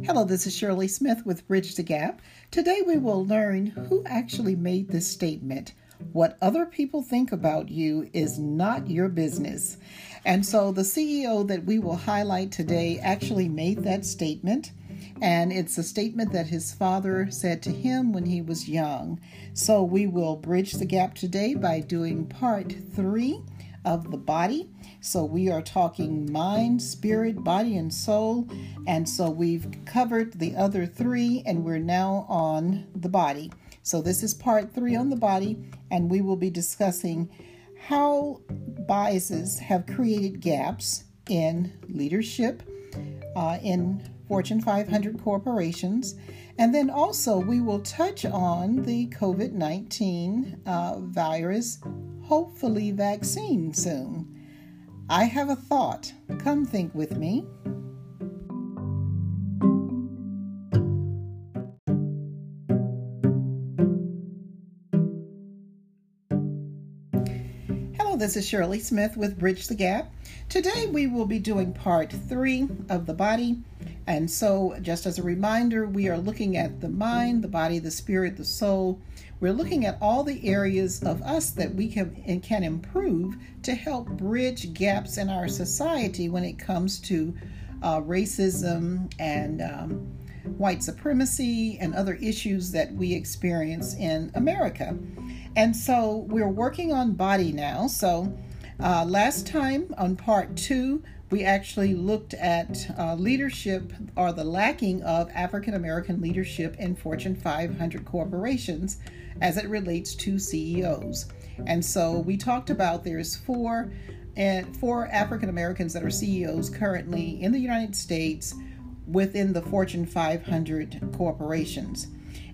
Hello, this is Shirley Smith with Bridge the Gap. Today we will learn who actually made this statement. What other people think about you is not your business. And so the CEO that we will highlight today actually made that statement. And it's a statement that his father said to him when he was young. So we will bridge the gap today by doing part three of the body. So we are talking mind, spirit, body, and soul. And so we've covered the other three, and we're now on the body. So this is part three on the body, and we will be discussing how biases have created gaps in leadership, uh, in Fortune 500 corporations. And then also, we will touch on the COVID 19 uh, virus, hopefully, vaccine soon. I have a thought. Come think with me. Hello, this is Shirley Smith with Bridge the Gap. Today we will be doing part three of the body. And so, just as a reminder, we are looking at the mind, the body, the spirit, the soul, we're looking at all the areas of us that we can and can improve to help bridge gaps in our society when it comes to uh, racism and um, white supremacy and other issues that we experience in America. And so we're working on body now. So uh, last time on part two, we actually looked at uh, leadership or the lacking of African American leadership in Fortune 500 corporations as it relates to CEOs. And so we talked about there's four and four African Americans that are CEOs currently in the United States within the Fortune 500 corporations.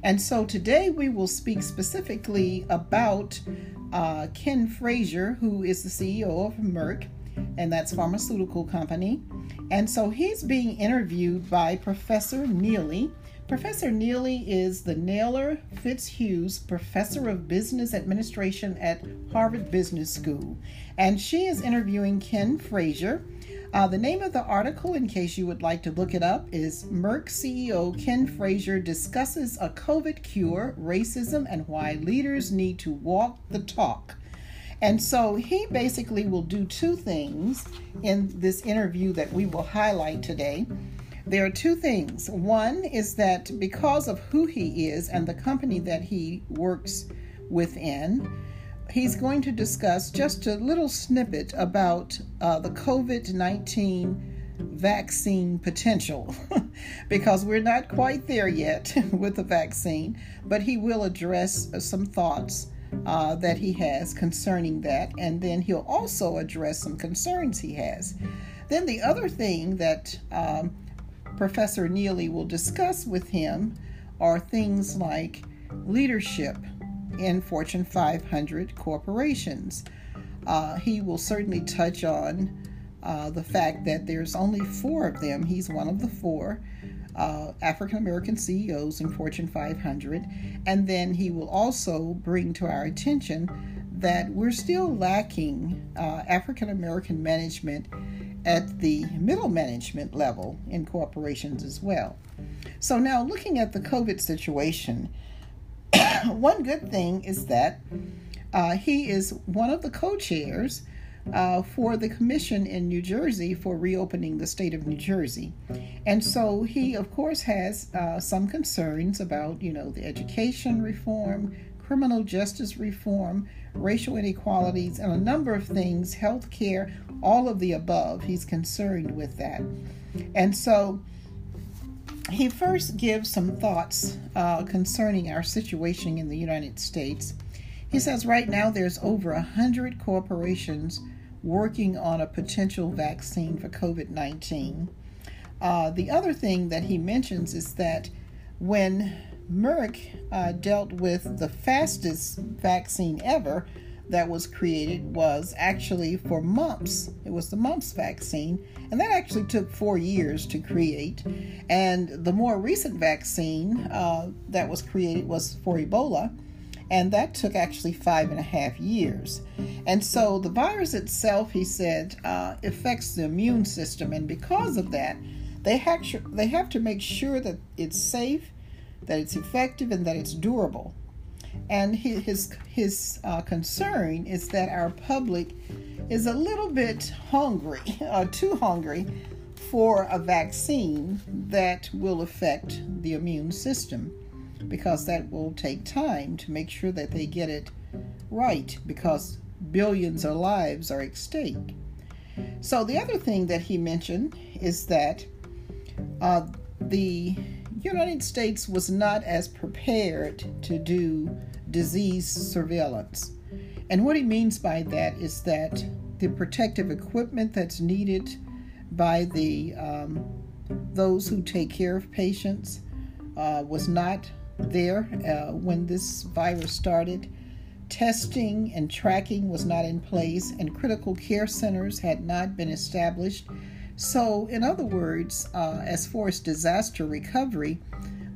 And so today we will speak specifically about uh, Ken Frazier, who is the CEO of Merck, and that's pharmaceutical company. And so he's being interviewed by Professor Neeley. Professor Neeley is the Naylor Fitzhughes Professor of Business Administration at Harvard Business School. And she is interviewing Ken Frazier. Uh, the name of the article, in case you would like to look it up, is Merck CEO Ken Frazier discusses a COVID cure, racism, and why leaders need to walk the talk. And so he basically will do two things in this interview that we will highlight today. There are two things. One is that because of who he is and the company that he works within, he's going to discuss just a little snippet about uh, the COVID 19 vaccine potential because we're not quite there yet with the vaccine, but he will address some thoughts uh, that he has concerning that, and then he'll also address some concerns he has. Then the other thing that um, Professor Neeley will discuss with him are things like leadership in Fortune 500 corporations. Uh, he will certainly touch on uh, the fact that there's only four of them. He's one of the four uh, African American CEOs in Fortune 500. And then he will also bring to our attention that we're still lacking uh, African American management at the middle management level in corporations as well. So, now looking at the COVID situation, one good thing is that uh, he is one of the co chairs uh, for the commission in New Jersey for reopening the state of New Jersey. And so he, of course, has uh, some concerns about, you know, the education reform, criminal justice reform, racial inequalities, and a number of things, health care, all of the above. He's concerned with that. And so he first gives some thoughts uh, concerning our situation in the United States. He says right now there's over a hundred corporations working on a potential vaccine for COVID 19. Uh, the other thing that he mentions is that when Merck uh, dealt with the fastest vaccine ever that was created was actually for mumps. It was the mumps vaccine, and that actually took four years to create. And the more recent vaccine uh, that was created was for Ebola, and that took actually five and a half years. And so the virus itself, he said, uh, affects the immune system, and because of that, they have, they have to make sure that it's safe, that it's effective, and that it's durable. And his, his uh, concern is that our public is a little bit hungry, uh, too hungry, for a vaccine that will affect the immune system because that will take time to make sure that they get it right because billions of lives are at stake. So, the other thing that he mentioned is that uh, the United States was not as prepared to do disease surveillance. And what he means by that is that the protective equipment that's needed by the um, those who take care of patients uh, was not there uh, when this virus started. Testing and tracking was not in place, and critical care centers had not been established. So, in other words, uh, as far as disaster recovery,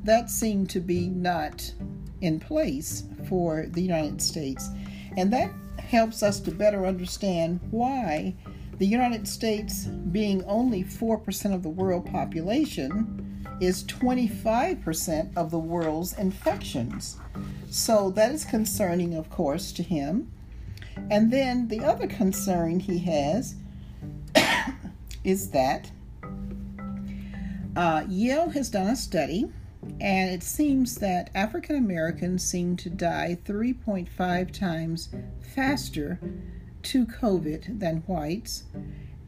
that seemed to be not in place for the United States. And that helps us to better understand why the United States, being only 4% of the world population, is 25% of the world's infections. So that is concerning, of course, to him. And then the other concern he has is that uh, Yale has done a study, and it seems that African Americans seem to die 3.5 times faster to COVID than whites,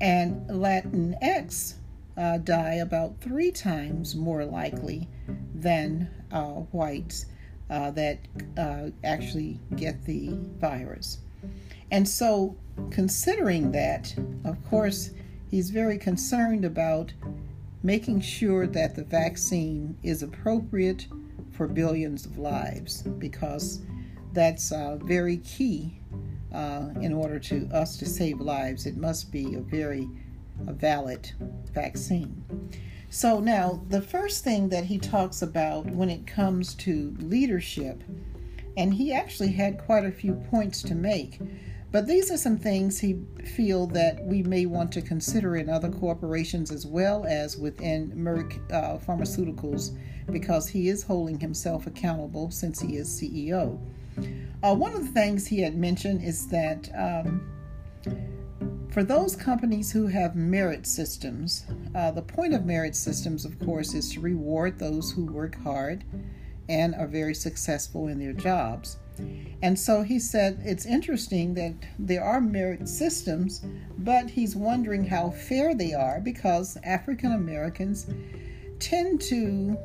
and Latinx uh, die about three times more likely than uh, whites uh, that uh, actually get the virus. And so, considering that, of course, he's very concerned about making sure that the vaccine is appropriate for billions of lives because that's uh, very key uh, in order to us to save lives. It must be a very a valid vaccine. So, now the first thing that he talks about when it comes to leadership, and he actually had quite a few points to make, but these are some things he feel that we may want to consider in other corporations as well as within Merck uh, Pharmaceuticals, because he is holding himself accountable since he is CEO. Uh, one of the things he had mentioned is that um, for those companies who have merit systems, uh, the point of merit systems, of course, is to reward those who work hard and are very successful in their jobs. And so he said it's interesting that there are merit systems, but he's wondering how fair they are because African Americans tend to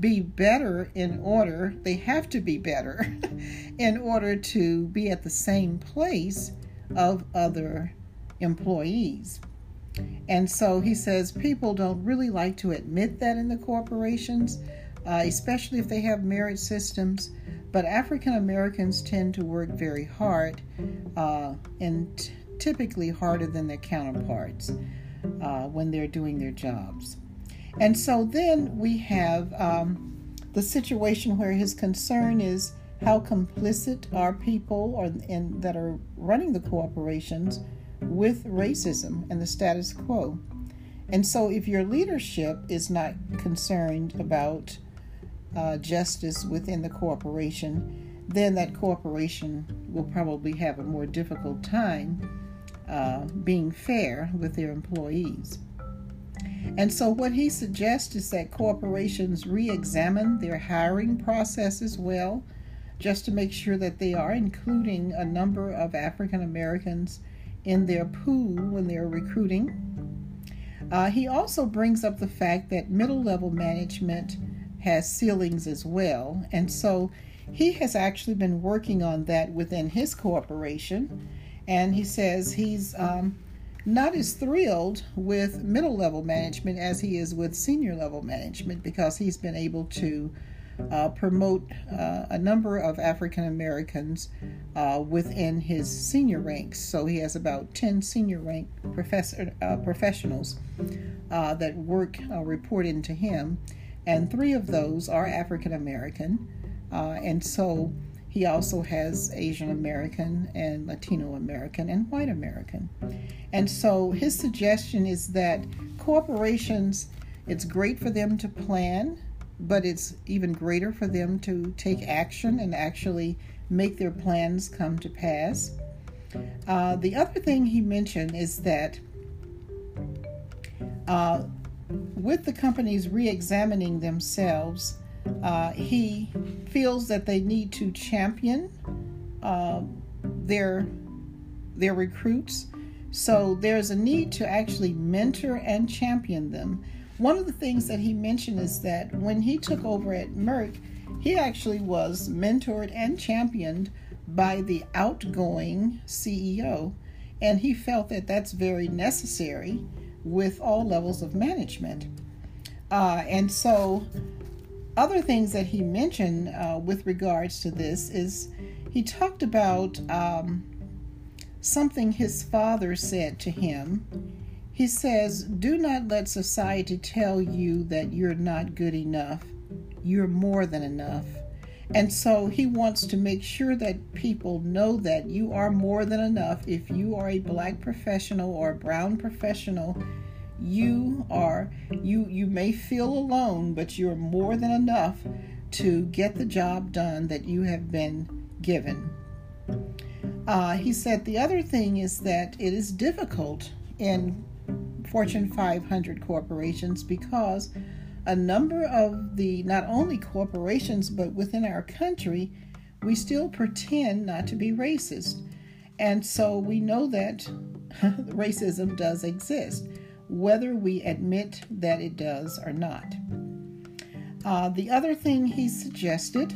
be better in order, they have to be better in order to be at the same place of other employees. And so he says people don't really like to admit that in the corporations, uh, especially if they have merit systems. But African Americans tend to work very hard uh, and t- typically harder than their counterparts uh, when they're doing their jobs. And so then we have um, the situation where his concern is how complicit are people or in, that are running the corporations with racism and the status quo. And so, if your leadership is not concerned about uh, justice within the corporation, then that corporation will probably have a more difficult time uh, being fair with their employees. And so, what he suggests is that corporations re examine their hiring process as well, just to make sure that they are including a number of African Americans in their pool when they're recruiting. Uh, he also brings up the fact that middle level management has ceilings as well, and so he has actually been working on that within his corporation. And he says he's um, not as thrilled with middle level management as he is with senior level management because he's been able to uh, promote uh, a number of African Americans uh, within his senior ranks. So he has about 10 senior rank professor, uh, professionals uh, that work, uh, report into him, and three of those are African American. and so he also has Asian American and Latino American and white American. And so his suggestion is that corporations It's great for them to plan, but it's even greater for them to take action and actually make their plans come to pass. Uh, the other thing he mentioned is that uh, with the companies re examining themselves, uh, he feels that they need to champion uh, their their recruits. So there's a need to actually mentor and champion them. One of the things that he mentioned is that when he took over at Merck, he actually was mentored and championed by the outgoing CEO, and he felt that that's very necessary with all levels of management. Uh, and so, other things that he mentioned uh, with regards to this is he talked about um, something his father said to him. He says, Do not let society tell you that you're not good enough. You're more than enough. And so he wants to make sure that people know that you are more than enough. If you are a black professional or a brown professional, you are you you may feel alone, but you're more than enough to get the job done that you have been given. Uh, he said the other thing is that it is difficult in Fortune 500 corporations because a number of the not only corporations but within our country, we still pretend not to be racist. And so we know that racism does exist, whether we admit that it does or not. Uh, the other thing he suggested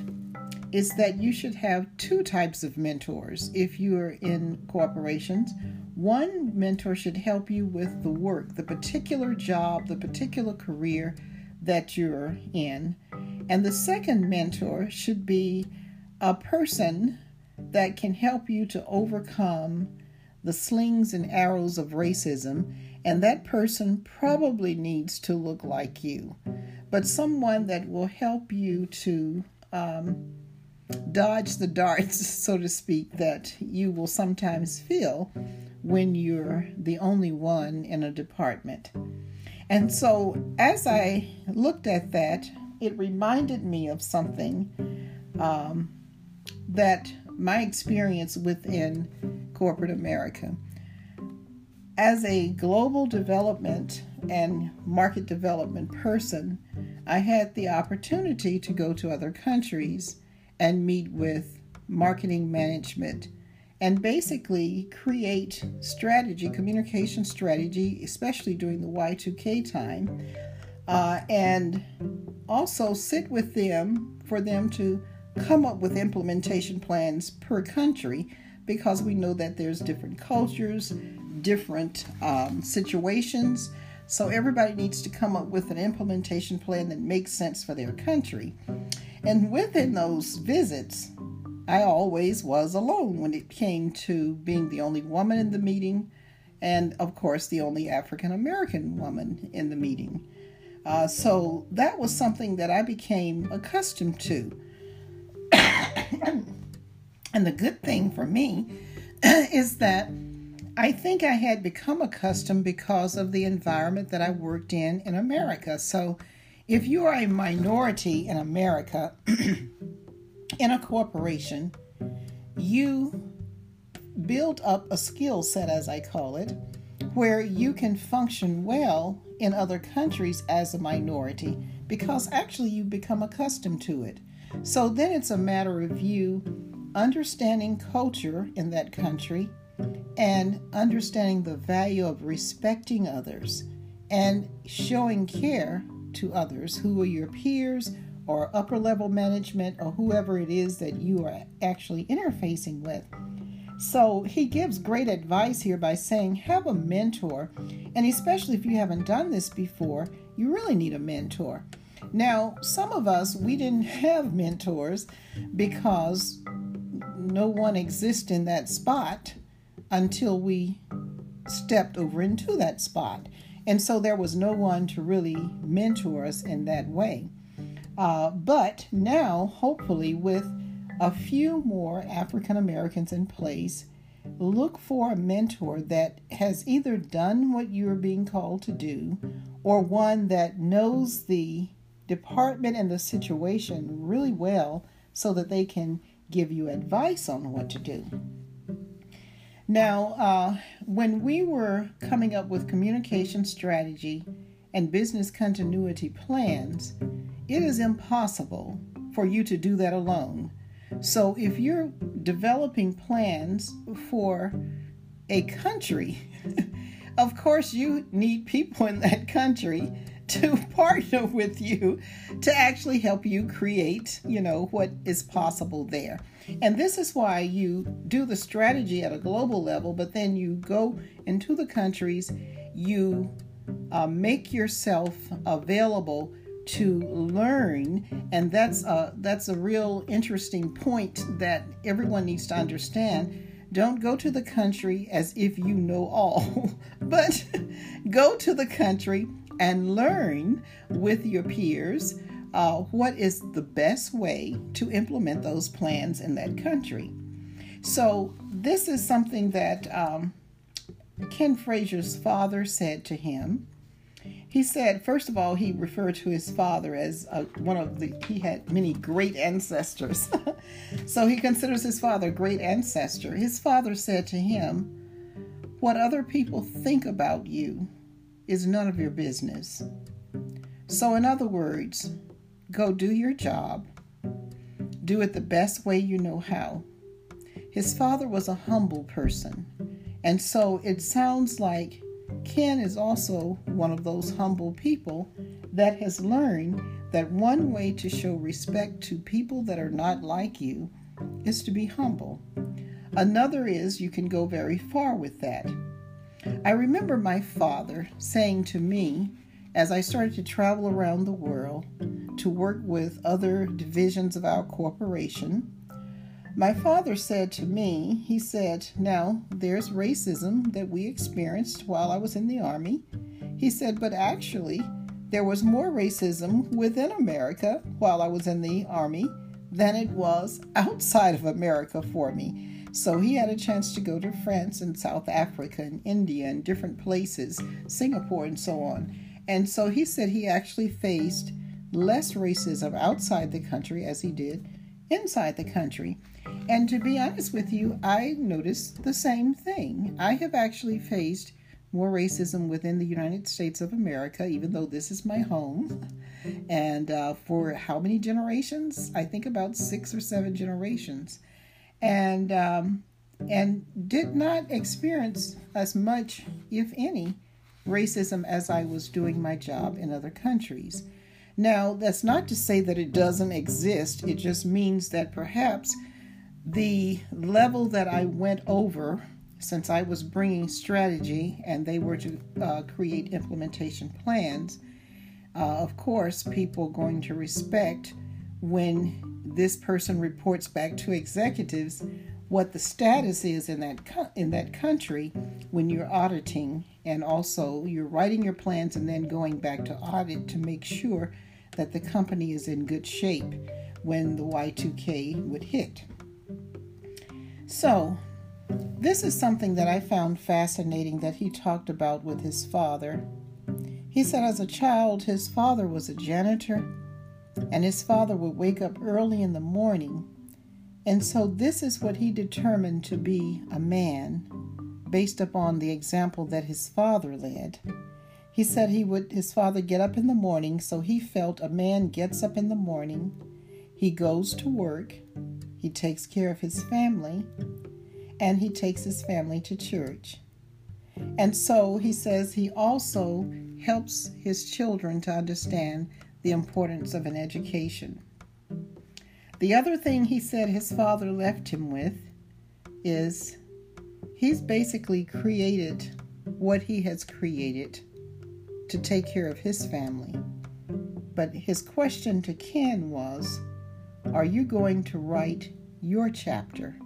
is that you should have two types of mentors if you are in corporations. One mentor should help you with the work, the particular job, the particular career that you're in. And the second mentor should be a person that can help you to overcome the slings and arrows of racism. And that person probably needs to look like you, but someone that will help you to um, dodge the darts, so to speak, that you will sometimes feel when you're the only one in a department. And so, as I looked at that, it reminded me of something um, that my experience within corporate America. As a global development and market development person, I had the opportunity to go to other countries and meet with marketing management and basically create strategy, communication strategy, especially during the Y2K time, uh, and also sit with them for them to come up with implementation plans per country because we know that there's different cultures, different um, situations. So everybody needs to come up with an implementation plan that makes sense for their country. And within those visits, I always was alone when it came to being the only woman in the meeting, and of course, the only African American woman in the meeting. Uh, so that was something that I became accustomed to. and the good thing for me is that I think I had become accustomed because of the environment that I worked in in America. So if you are a minority in America, in a corporation, you build up a skill set, as I call it, where you can function well in other countries as a minority because actually you become accustomed to it. So then it's a matter of you understanding culture in that country and understanding the value of respecting others and showing care to others who are your peers or upper level management or whoever it is that you are actually interfacing with. So he gives great advice here by saying, have a mentor. And especially if you haven't done this before, you really need a mentor. Now, some of us, we didn't have mentors because no one exists in that spot until we stepped over into that spot. And so there was no one to really mentor us in that way. Uh, but now, hopefully, with a few more African Americans in place, look for a mentor that has either done what you're being called to do or one that knows the department and the situation really well so that they can give you advice on what to do. Now, uh, when we were coming up with communication strategy and business continuity plans, it is impossible for you to do that alone. So, if you're developing plans for a country, of course, you need people in that country to partner with you to actually help you create, you know, what is possible there. And this is why you do the strategy at a global level, but then you go into the countries, you uh, make yourself available to learn and that's a that's a real interesting point that everyone needs to understand don't go to the country as if you know all but go to the country and learn with your peers uh, what is the best way to implement those plans in that country. So, this is something that um, Ken Frazier's father said to him. He said, first of all, he referred to his father as uh, one of the, he had many great ancestors. so he considers his father a great ancestor. His father said to him, What other people think about you is none of your business. So, in other words, go do your job, do it the best way you know how. His father was a humble person, and so it sounds like Ken is also one of those humble people that has learned that one way to show respect to people that are not like you is to be humble. Another is you can go very far with that. I remember my father saying to me as I started to travel around the world to work with other divisions of our corporation. My father said to me, he said, Now, there's racism that we experienced while I was in the Army. He said, but actually, there was more racism within America while I was in the Army than it was outside of America for me. So he had a chance to go to France and South Africa and India and different places, Singapore and so on. And so he said he actually faced less racism outside the country as he did inside the country. And to be honest with you, I noticed the same thing. I have actually faced more racism within the United States of America, even though this is my home. And uh, for how many generations? I think about six or seven generations and um, and did not experience as much, if any, racism as I was doing my job in other countries. Now, that's not to say that it doesn't exist. It just means that perhaps the level that I went over, since I was bringing strategy and they were to uh, create implementation plans, uh, of course, people are going to respect when this person reports back to executives what the status is in that co- in that country when you're auditing and also you're writing your plans and then going back to audit to make sure that the company is in good shape when the Y2K would hit. So, this is something that I found fascinating that he talked about with his father. He said as a child his father was a janitor and his father would wake up early in the morning. And so, this is what he determined to be a man based upon the example that his father led. He said he would his father get up in the morning, so he felt a man gets up in the morning, he goes to work, he takes care of his family, and he takes his family to church. And so he says he also helps his children to understand the importance of an education. The other thing he said his father left him with is he's basically created what he has created to take care of his family. But his question to Ken was Are you going to write your chapter?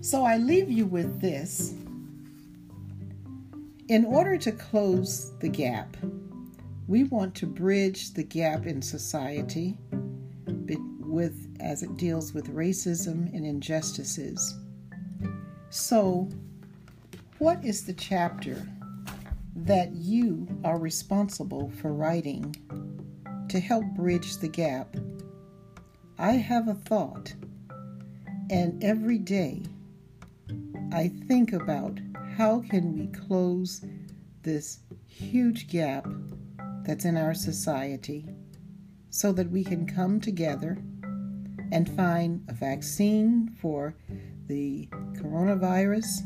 So I leave you with this. In order to close the gap, we want to bridge the gap in society with as it deals with racism and injustices. So, what is the chapter that you are responsible for writing to help bridge the gap? I have a thought, and every day I think about how can we close this huge gap that's in our society so that we can come together and find a vaccine for the coronavirus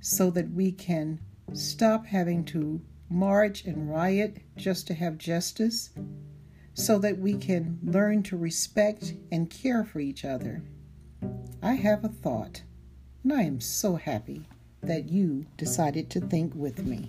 so that we can stop having to march and riot just to have justice, so that we can learn to respect and care for each other. I have a thought, and I am so happy that you decided to think with me.